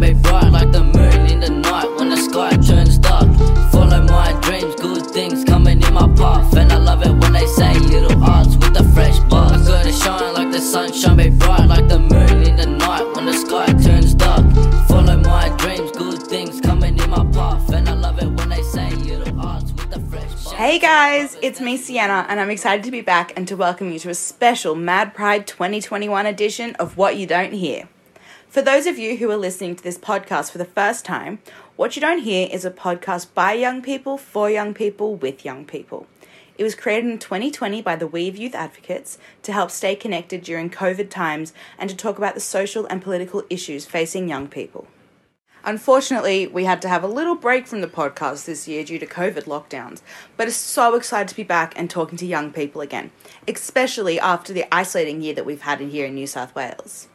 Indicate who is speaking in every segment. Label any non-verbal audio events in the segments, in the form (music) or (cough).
Speaker 1: be bright like the moon in the night when the sky turns dark. Follow my dreams, good things coming in my path. And I love it when they say little with the fresh bars. I gotta shine like the be bright like the moon in the night when the sky turns dark. Follow my dreams, good things coming in my path. And I love it when they say little with the fresh bars.
Speaker 2: Hey guys, it's me, Sienna, and I'm excited to be back and to welcome you to a special Mad Pride 2021 edition of What You Don't Hear. For those of you who are listening to this podcast for the first time, What You Don't Hear is a podcast by young people, for young people, with young people. It was created in 2020 by the Weave Youth Advocates to help stay connected during COVID times and to talk about the social and political issues facing young people. Unfortunately, we had to have a little break from the podcast this year due to COVID lockdowns, but it's so excited to be back and talking to young people again, especially after the isolating year that we've had in here in New South Wales.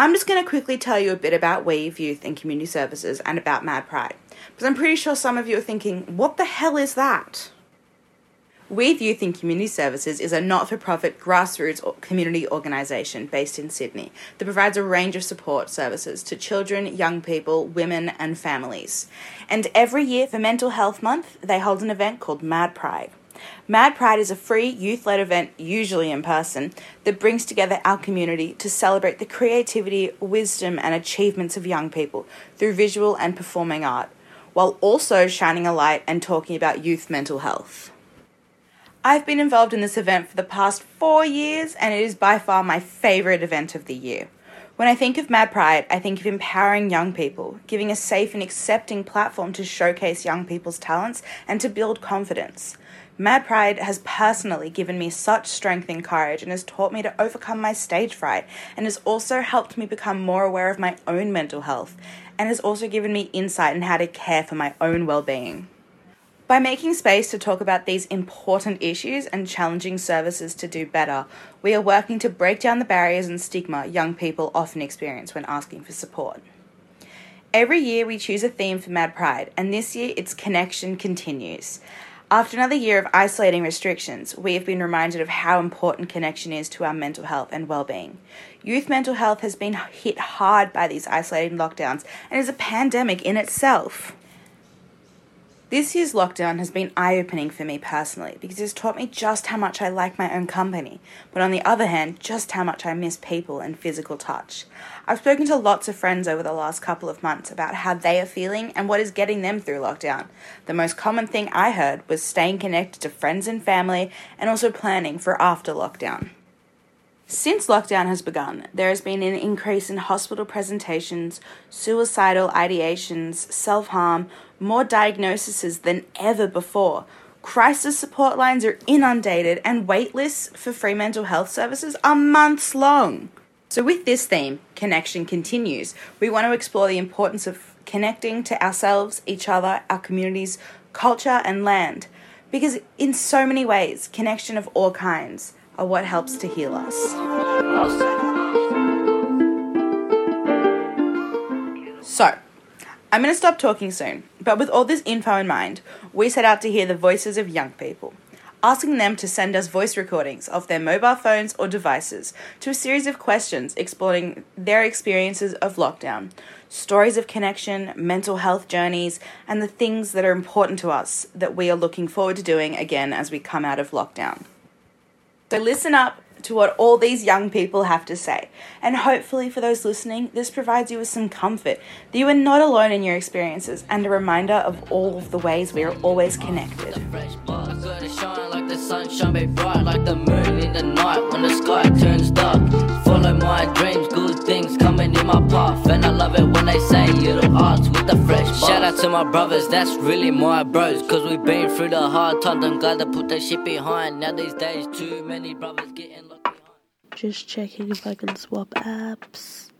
Speaker 2: I'm just going to quickly tell you a bit about Weave Youth and Community Services and about Mad Pride, because I'm pretty sure some of you are thinking, what the hell is that? Weave Youth and Community Services is a not for profit grassroots community organisation based in Sydney that provides a range of support services to children, young people, women, and families. And every year for Mental Health Month, they hold an event called Mad Pride. Mad Pride is a free youth led event, usually in person, that brings together our community to celebrate the creativity, wisdom, and achievements of young people through visual and performing art, while also shining a light and talking about youth mental health. I've been involved in this event for the past four years, and it is by far my favourite event of the year. When I think of Mad Pride, I think of empowering young people, giving a safe and accepting platform to showcase young people's talents and to build confidence. Mad Pride has personally given me such strength and courage and has taught me to overcome my stage fright and has also helped me become more aware of my own mental health and has also given me insight in how to care for my own well-being. By making space to talk about these important issues and challenging services to do better, we are working to break down the barriers and stigma young people often experience when asking for support. Every year we choose a theme for Mad Pride, and this year it's Connection Continues. After another year of isolating restrictions, we have been reminded of how important connection is to our mental health and well-being. Youth mental health has been hit hard by these isolating lockdowns and is a pandemic in itself. This year's lockdown has been eye opening for me personally because it's taught me just how much I like my own company, but on the other hand, just how much I miss people and physical touch. I've spoken to lots of friends over the last couple of months about how they are feeling and what is getting them through lockdown. The most common thing I heard was staying connected to friends and family and also planning for after lockdown. Since lockdown has begun, there has been an increase in hospital presentations, suicidal ideations, self harm, more diagnoses than ever before. Crisis support lines are inundated, and wait lists for free mental health services are months long. So, with this theme, Connection Continues, we want to explore the importance of connecting to ourselves, each other, our communities, culture, and land. Because, in so many ways, connection of all kinds are what helps to heal us. So, I'm going to stop talking soon, but with all this info in mind, we set out to hear the voices of young people, asking them to send us voice recordings of their mobile phones or devices to a series of questions exploring their experiences of lockdown, stories of connection, mental health journeys, and the things that are important to us that we are looking forward to doing again as we come out of lockdown. So listen up to what all these young people have to say. And hopefully, for those listening, this provides you with some comfort that you are not alone in your experiences and a reminder of all of the ways we are always connected.
Speaker 1: Coming in my path, and I love it when they say Lil Arts with the fresh bars. Shout out to my brothers, that's really my bros, cause we've been through the hard times. I'm glad to put that shit behind. Now these days, too many brothers getting locked behind.
Speaker 3: Just checking if I can swap apps.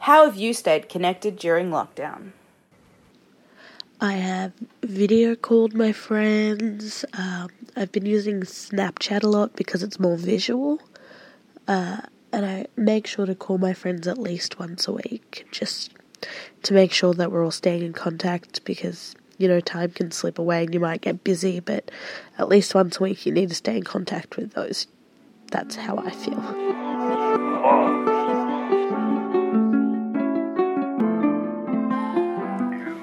Speaker 2: How have you stayed connected during lockdown?
Speaker 3: I have video called my friends. Um, I've been using Snapchat a lot because it's more visual. Uh, and I make sure to call my friends at least once a week just to make sure that we're all staying in contact because, you know, time can slip away and you might get busy, but at least once a week you need to stay in contact with those. That's how I feel.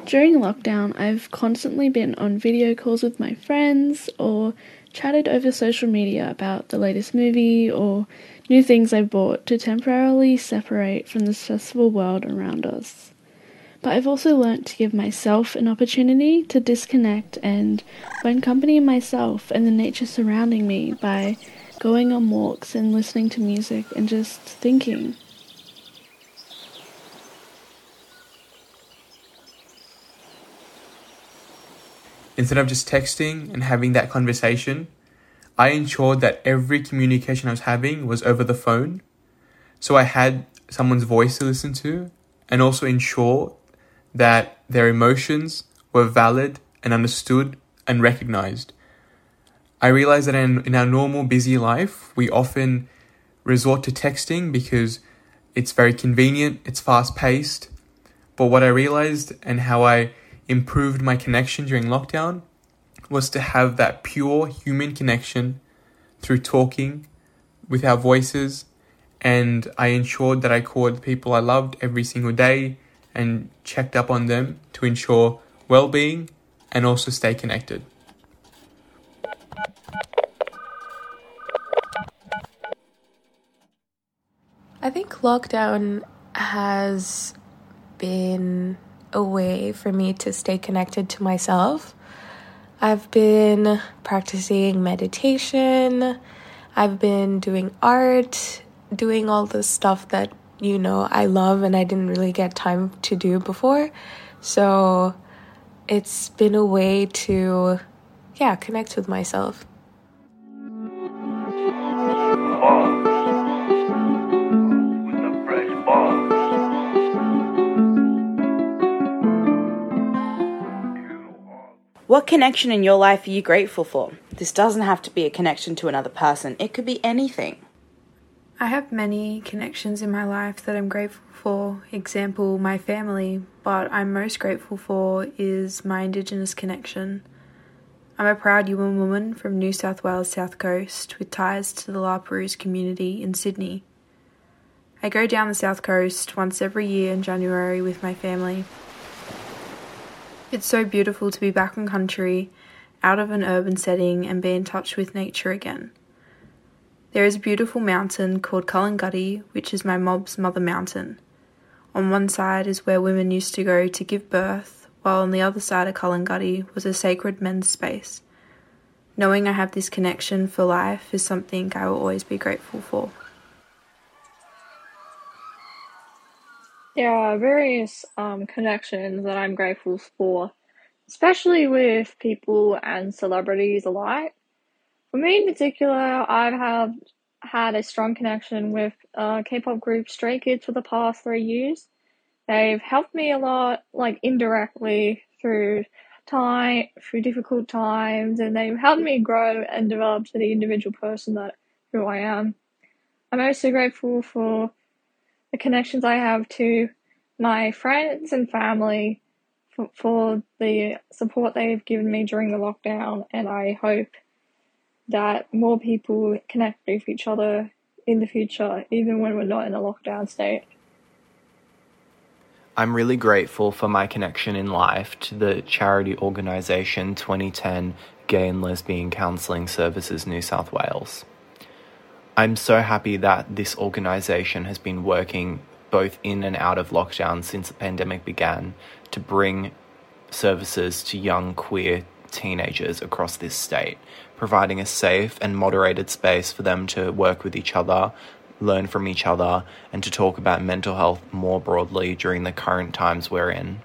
Speaker 4: During lockdown, I've constantly been on video calls with my friends or chatted over social media about the latest movie or new things I've bought to temporarily separate from the stressful world around us. But I've also learnt to give myself an opportunity to disconnect and find company in myself and the nature surrounding me by going on walks and listening to music and just thinking.
Speaker 5: Instead of just texting and having that conversation, I ensured that every communication I was having was over the phone. So I had someone's voice to listen to and also ensure that their emotions were valid and understood and recognized. I realized that in, in our normal busy life, we often resort to texting because it's very convenient, it's fast paced. But what I realized and how I improved my connection during lockdown was to have that pure human connection through talking with our voices. And I ensured that I called people I loved every single day and checked up on them to ensure well being and also stay connected.
Speaker 6: I think lockdown has been a way for me to stay connected to myself. I've been practicing meditation, I've been doing art, doing all the stuff that you know I love and I didn't really get time to do before. So it's been a way to yeah, connect with myself.
Speaker 2: What connection in your life are you grateful for? This doesn't have to be a connection to another person, it could be anything.
Speaker 7: I have many connections in my life that I'm grateful for. Example, my family, but I'm most grateful for is my Indigenous connection. I'm a proud Yuin woman from New South Wales South Coast with ties to the La Perouse community in Sydney. I go down the South Coast once every year in January with my family. It's so beautiful to be back in country, out of an urban setting, and be in touch with nature again. There is a beautiful mountain called Coolangatta, which is my mob's mother mountain. On one side is where women used to go to give birth, while on the other side of Coolangatta was a sacred men's space. Knowing I have this connection for life is something I will always be grateful for.
Speaker 8: There are various um, connections that I'm grateful for, especially with people and celebrities alike. For me in particular, I have had a strong connection with uh, K-pop group Stray Kids for the past three years. They've helped me a lot, like indirectly through time, through difficult times, and they've helped me grow and develop to the individual person that who I am. I'm also grateful for the connections I have to my friends and family for, for the support they've given me during the lockdown, and I hope that more people connect with each other in the future, even when we're not in a lockdown state.
Speaker 9: I'm really grateful for my connection in life to the charity organisation Twenty10 Gay and Lesbian Counselling Services New South Wales. I'm so happy that this organisation has been working both in and out of lockdown since the pandemic began to bring services to young queer teenagers across this state, providing a safe and moderated space for them to work with each other, learn from each other, and to talk about mental health more broadly during the current times we're in.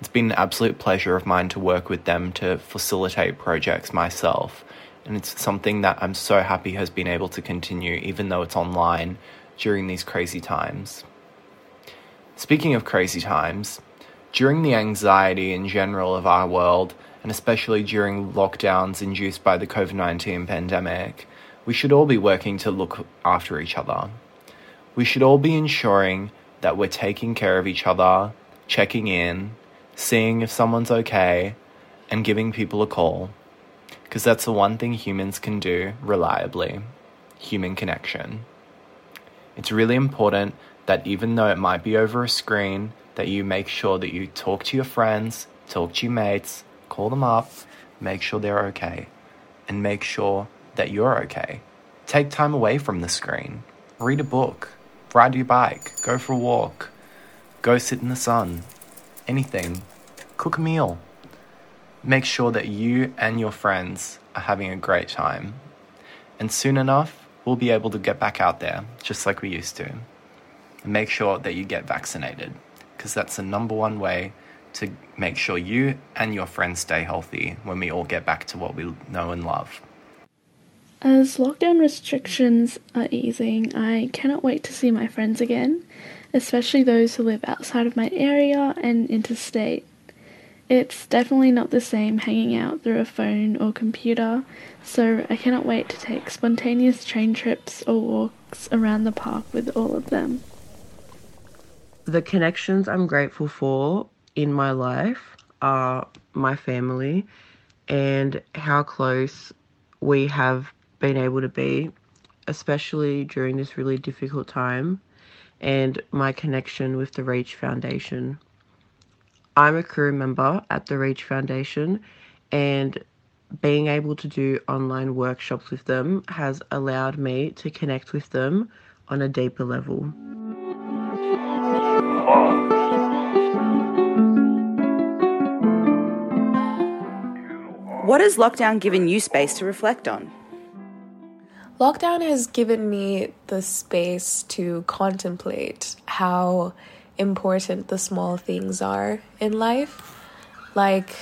Speaker 9: It's been an absolute pleasure of mine to work with them to facilitate projects myself and it's something that I'm so happy has been able to continue, even though it's online during these crazy times. Speaking of crazy times, during the anxiety in general of our world, and especially during lockdowns induced by the COVID 19 pandemic, we should all be working to look after each other. We should all be ensuring that we're taking care of each other, checking in, seeing if someone's okay, and giving people a call because that's the one thing humans can do reliably human connection. It's really important that even though it might be over a screen, that you make sure that you talk to your friends, talk to your mates, call them up, make sure they're okay, and make sure that you're okay. Take time away from the screen. Read a book, ride your bike, go for a walk, go sit in the sun, anything. Cook a meal. Make sure that you and your friends are having a great time. And soon enough, we'll be able to get back out there, just like we used to. And make sure that you get vaccinated, because that's the number one way to make sure you and your friends stay healthy when we all get back to what we know and love.
Speaker 4: As lockdown restrictions are easing, I cannot wait to see my friends again, especially those who live outside of my area and interstate. It's definitely not the same hanging out through a phone or computer, so I cannot wait to take spontaneous train trips or walks around the park with all of them.
Speaker 10: The connections I'm grateful for in my life are my family and how close we have been able to be, especially during this really difficult time, and my connection with the Reach Foundation. I'm a crew member at the Reach Foundation, and being able to do online workshops with them has allowed me to connect with them on a deeper level.
Speaker 2: What has lockdown given you space to reflect on?
Speaker 6: Lockdown has given me the space to contemplate how important the small things are in life. Like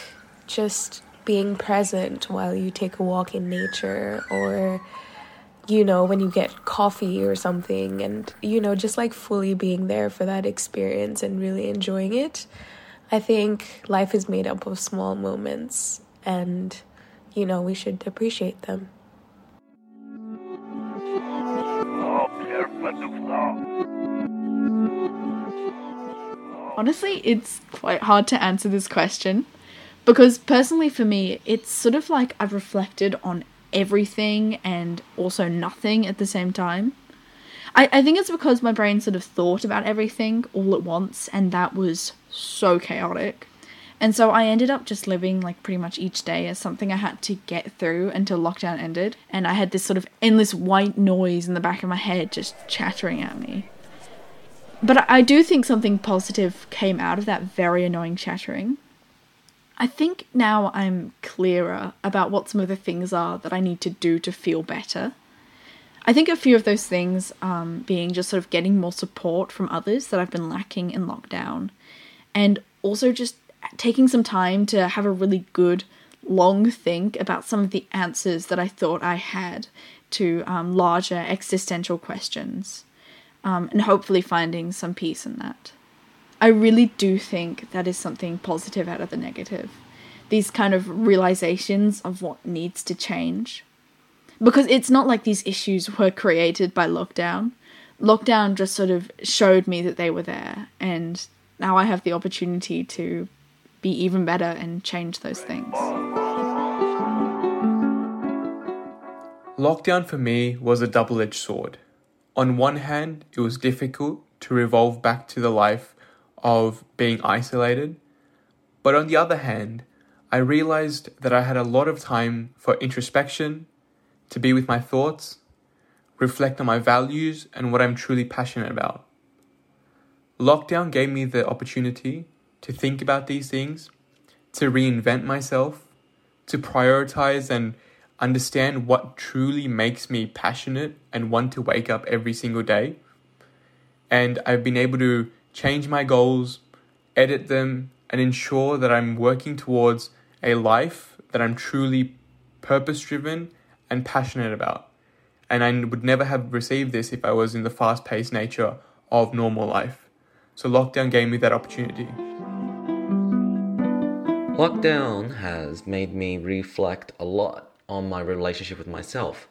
Speaker 6: just being present while you take a walk in nature, or, you know, when you get coffee or something, and, you know, just like fully being there for that experience and really enjoying it. I think life is made up of small moments, and, you know, we should appreciate them.
Speaker 11: Oh, Honestly, it's quite hard to answer this question because personally for me, it's sort of like I've reflected on everything and also nothing at the same time. I, I think it's because my brain sort of thought about everything all at once, and that was so chaotic. And so I ended up just living like pretty much each day as something I had to get through until lockdown ended. And I had this sort of endless white noise in the back of my head just chattering at me. But I do think something positive came out of that very annoying chattering. I think now I'm clearer about what some of the things are that I need to do to feel better. I think a few of those things um, being just sort of getting more support from others that I've been lacking in lockdown, and also just taking some time to have a really good long think about some of the answers that I thought I had to um, larger existential questions, um, and hopefully finding some peace in that. I really do think that is something positive out of the negative. These kind of realizations of what needs to change. Because it's not like these issues were created by lockdown. Lockdown just sort of showed me that they were there, and now I have the opportunity to be even better and change those things.
Speaker 5: Lockdown for me was a double edged sword. On one hand, it was difficult to revolve back to the life of being isolated, but on the other hand, I realized that I had a lot of time for introspection, to be with my thoughts, reflect on my values and what I'm truly passionate about. Lockdown gave me the opportunity to think about these things, to reinvent myself, to prioritize and understand what truly makes me passionate and want to wake up every single day. And I've been able to change my goals, edit them, and ensure that I'm working towards a life that I'm truly purpose driven and passionate about. And I would never have received this if I was in the fast paced nature of normal life. So, lockdown gave me that opportunity.
Speaker 12: Lockdown has made me reflect a lot on my relationship with myself,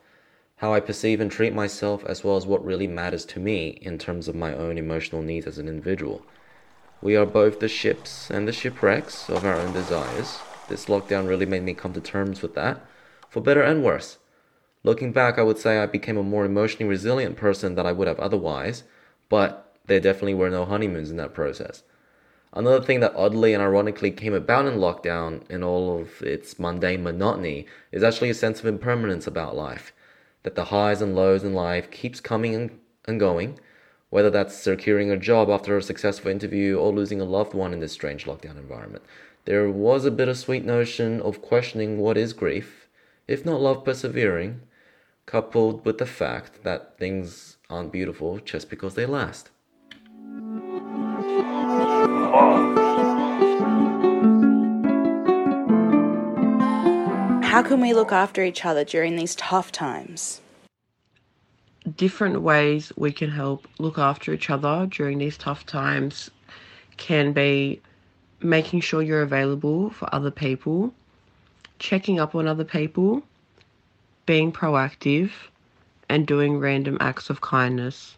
Speaker 12: how I perceive and treat myself, as well as what really matters to me in terms of my own emotional needs as an individual. We are both the ships and the shipwrecks of our own desires. This lockdown really made me come to terms with that, for better and worse. Looking back, I would say I became a more emotionally resilient person than I would have otherwise, but there definitely were no honeymoons in that process. Another thing that oddly and ironically came about in lockdown in all of its mundane monotony is actually a sense of impermanence about life. That the highs and lows in life keeps coming and going, whether that's securing a job after a successful interview or losing a loved one in this strange lockdown environment. There was a bittersweet notion of questioning what is grief, if not love persevering, coupled with the fact that things aren't beautiful just because they last.
Speaker 2: How can we look after each other during these tough times?
Speaker 10: Different ways we can help look after each other during these tough times can be making sure you're available for other people, checking up on other people, being proactive, and doing random acts of kindness.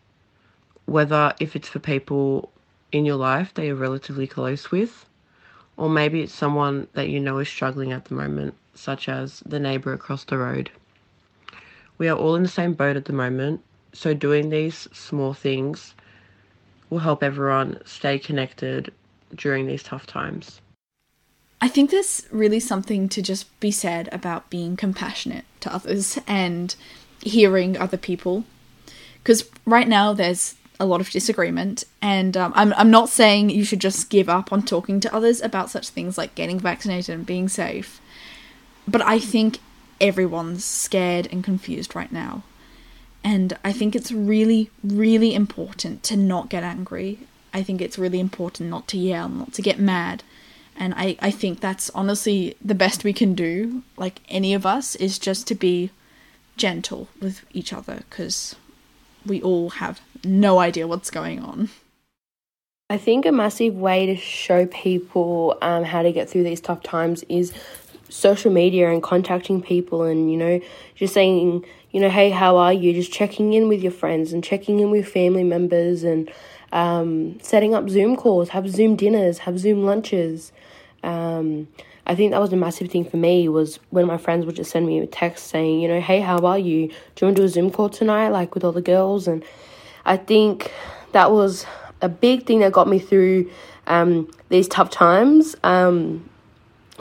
Speaker 10: Whether if it's for people in your life that you're relatively close with, or maybe it's someone that you know is struggling at the moment, such as the neighbour across the road. We are all in the same boat at the moment, so doing these small things will help everyone stay connected during these tough times.
Speaker 11: I think there's really something to just be said about being compassionate to others and hearing other people. Because right now there's a lot of disagreement, and um, I'm, I'm not saying you should just give up on talking to others about such things like getting vaccinated and being safe, but I think everyone's scared and confused right now. And I think it's really, really important to not get angry. I think it's really important not to yell, not to get mad. And I, I think that's honestly the best we can do, like any of us, is just to be gentle with each other because we all have no idea what's going on.
Speaker 13: I think a massive way to show people um, how to get through these tough times is social media and contacting people and, you know, just saying, you know, hey, how are you? Just checking in with your friends and checking in with family members and um, setting up Zoom calls, have Zoom dinners, have Zoom lunches. Um, I think that was a massive thing for me was when my friends would just send me a text saying, you know, hey, how are you? Do you want to do a Zoom call tonight, like with all the girls? And I think that was a big thing that got me through um, these tough times. Um,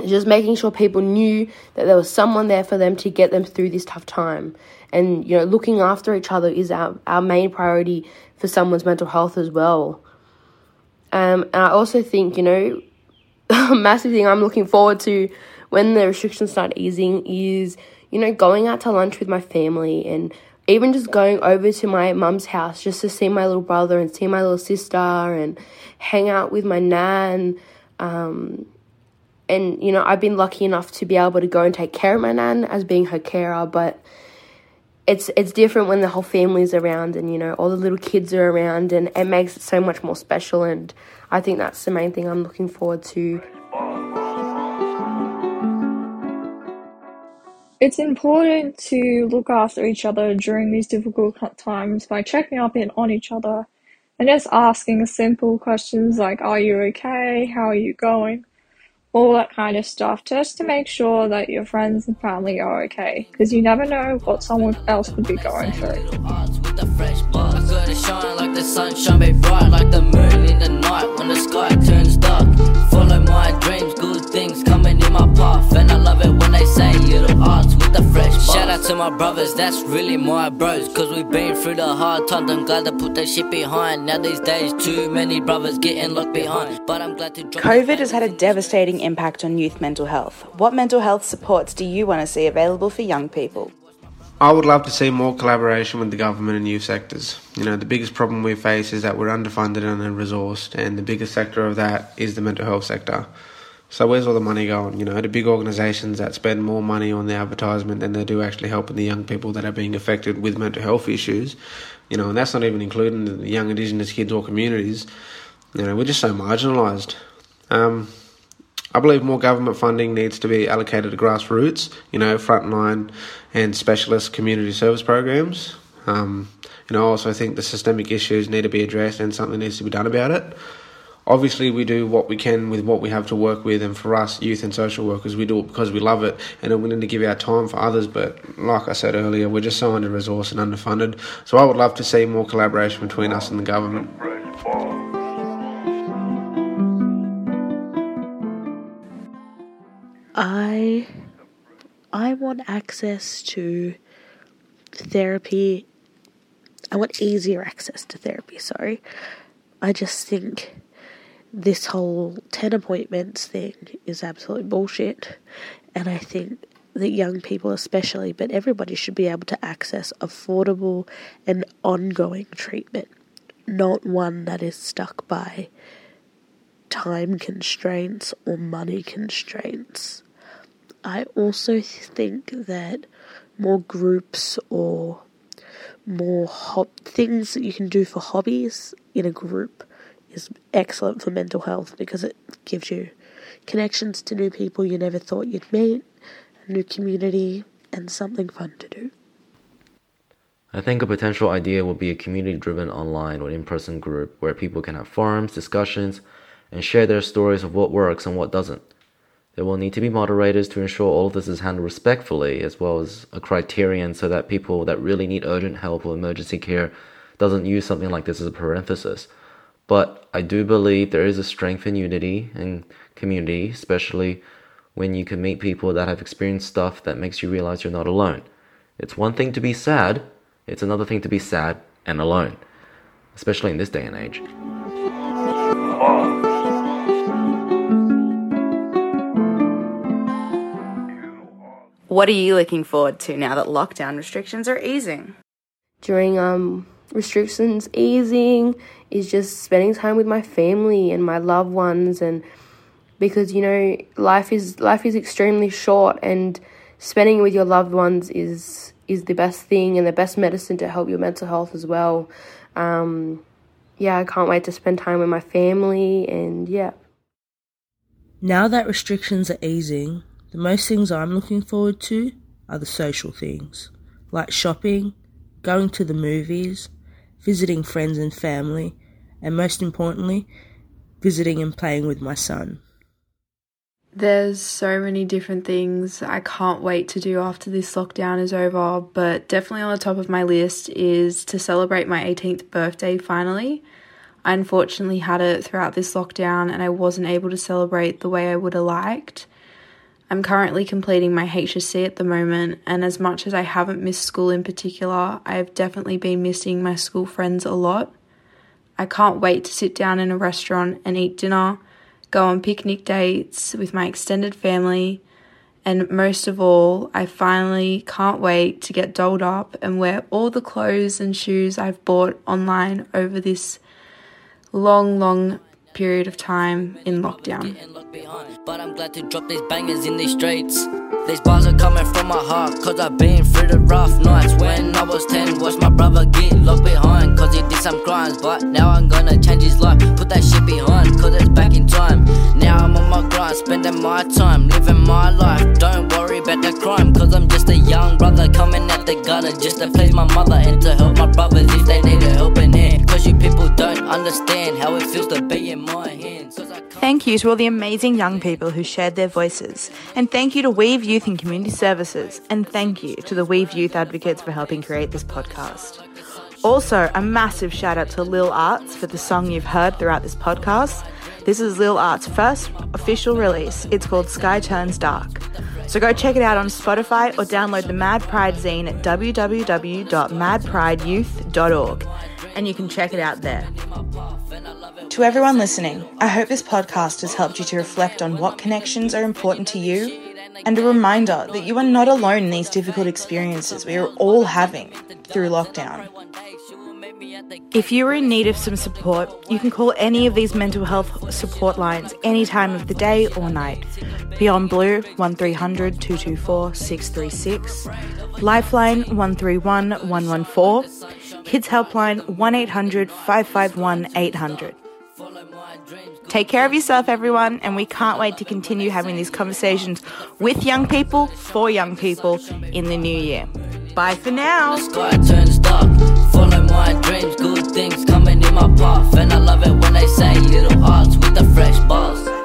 Speaker 13: just making sure people knew that there was someone there for them to get them through this tough time. And, you know, looking after each other is our, our main priority for someone's mental health as well. Um, and I also think, you know, (laughs) a massive thing I'm looking forward to when the restrictions start easing is, you know, going out to lunch with my family and even just going over to my mum's house just to see my little brother and see my little sister and hang out with my nan. Um, and, you know, I've been lucky enough to be able to go and take care of my nan as being her carer, but it's it's different when the whole family's around and you know all the little kids are around and it makes it so much more special and I think that's the main thing I'm looking forward to.
Speaker 8: It's important to look after each other during these difficult times by checking up in on each other and just asking simple questions like, Are you okay? How are you going? All that kind of stuff, just to make sure that your friends and family are okay, because you never know what someone else could be going through.
Speaker 1: Follow my dreams, good things my path, and I love it when they say Lil Arts with the fresh bars. Shout out to my brothers, that's really my bros, cause we've been through the hard times. I'm glad to put that shit behind. Now these days, too many brothers getting locked behind, but I'm glad to drop
Speaker 2: COVID has had a devastating impact on youth mental health. What mental health supports do you want to see available for young people?
Speaker 14: I would love to see more collaboration with the government and youth sectors. You know, the biggest problem we face is that we're underfunded and under-resourced, and the biggest sector of that is the mental health sector. So where's all the money going? You know, the big organisations that spend more money on the advertisement than they do actually helping the young people that are being affected with mental health issues. You know, and that's not even including the young Indigenous kids or communities. You know, we're just so marginalised. Um, I believe more government funding needs to be allocated to grassroots, you know, frontline and specialist community service programs. Um, you know, I also think the systemic issues need to be addressed and something needs to be done about it. Obviously, we do what we can with what we have to work with, and for us, youth and social workers, we do it because we love it and are willing to give our time for others. But like I said earlier, we're just so under resourced and underfunded. So I would love to see more collaboration between us and the government.
Speaker 3: I I want access to therapy. I want easier access to therapy, sorry. I just think this whole 10 appointments thing is absolute bullshit. And I think that young people, especially, but everybody should be able to access affordable and ongoing treatment, not one that is stuck by time constraints or money constraints. I also think that more groups or more hob- things that you can do for hobbies in a group is excellent for mental health because it gives you connections to new people you never thought you'd meet, a new community, and something fun to do.
Speaker 12: I think a potential idea would be a community driven online or in person group where people can have forums, discussions, and share their stories of what works and what doesn't. There will need to be moderators to ensure all of this is handled respectfully, as well as a criterion so that people that really need urgent help or emergency care doesn't use something like this as a parenthesis. But I do believe there is a strength in unity and community, especially when you can meet people that have experienced stuff that makes you realize you're not alone. It's one thing to be sad, it's another thing to be sad and alone, especially in this day and age.
Speaker 2: What are you looking forward to now that lockdown restrictions are easing?
Speaker 13: During um restrictions easing is just spending time with my family and my loved ones and because you know life is life is extremely short and spending with your loved ones is is the best thing and the best medicine to help your mental health as well. Um, yeah, I can't wait to spend time with my family and yeah.
Speaker 15: Now that restrictions are easing, the most things I'm looking forward to are the social things, like shopping, going to the movies, visiting friends and family, and most importantly, visiting and playing with my son.
Speaker 7: There's so many different things I can't wait to do after this lockdown is over, but definitely on the top of my list is to celebrate my 18th birthday finally. I unfortunately had it throughout this lockdown and I wasn't able to celebrate the way I would have liked. I'm currently completing my HSC at the moment, and as much as I haven't missed school in particular, I've definitely been missing my school friends a lot. I can't wait to sit down in a restaurant and eat dinner, go on picnic dates with my extended family, and most of all, I finally can't wait to get dolled up and wear all the clothes and shoes I've bought online over this long, long period of time in lockdown.
Speaker 1: But I'm glad to drop these bangers in these streets. These bars are coming from my heart, cause I've been through the rough nights. When I was 10, watched my brother get locked behind, cause he did some crimes. But now I'm gonna change his life, put that shit behind, cause it's back in time. Now I'm on my grind, spending my time, living my life. Don't worry about the crime, cause I'm just a young brother coming out the gutter just to please my mother and to help my brothers if they need a helping hand. Cause you people don't understand how it feels to be in my hands.
Speaker 2: Thank you to all the amazing young people who shared their voices. And thank you to Weave Youth and Community Services. And thank you to the Weave Youth Advocates for helping create this podcast. Also, a massive shout out to Lil Arts for the song you've heard throughout this podcast. This is Lil Arts' first official release. It's called Sky Turns Dark. So go check it out on Spotify or download the Mad Pride zine at www.madprideyouth.org and you can check it out there. To everyone listening, I hope this podcast has helped you to reflect on what connections are important to you and a reminder that you are not alone in these difficult experiences we are all having through lockdown. If you are in need of some support, you can call any of these mental health support lines any time of the day or night. Beyond Blue 1300 224 636, Lifeline 131 114, Kids Helpline 1 800 551 800. Take care of yourself, everyone, and we can't wait to continue having these conversations with young people, for young people in the new year. Bye for now.
Speaker 1: Good things coming in my path. And I love it when they say Lil Arts with the fresh.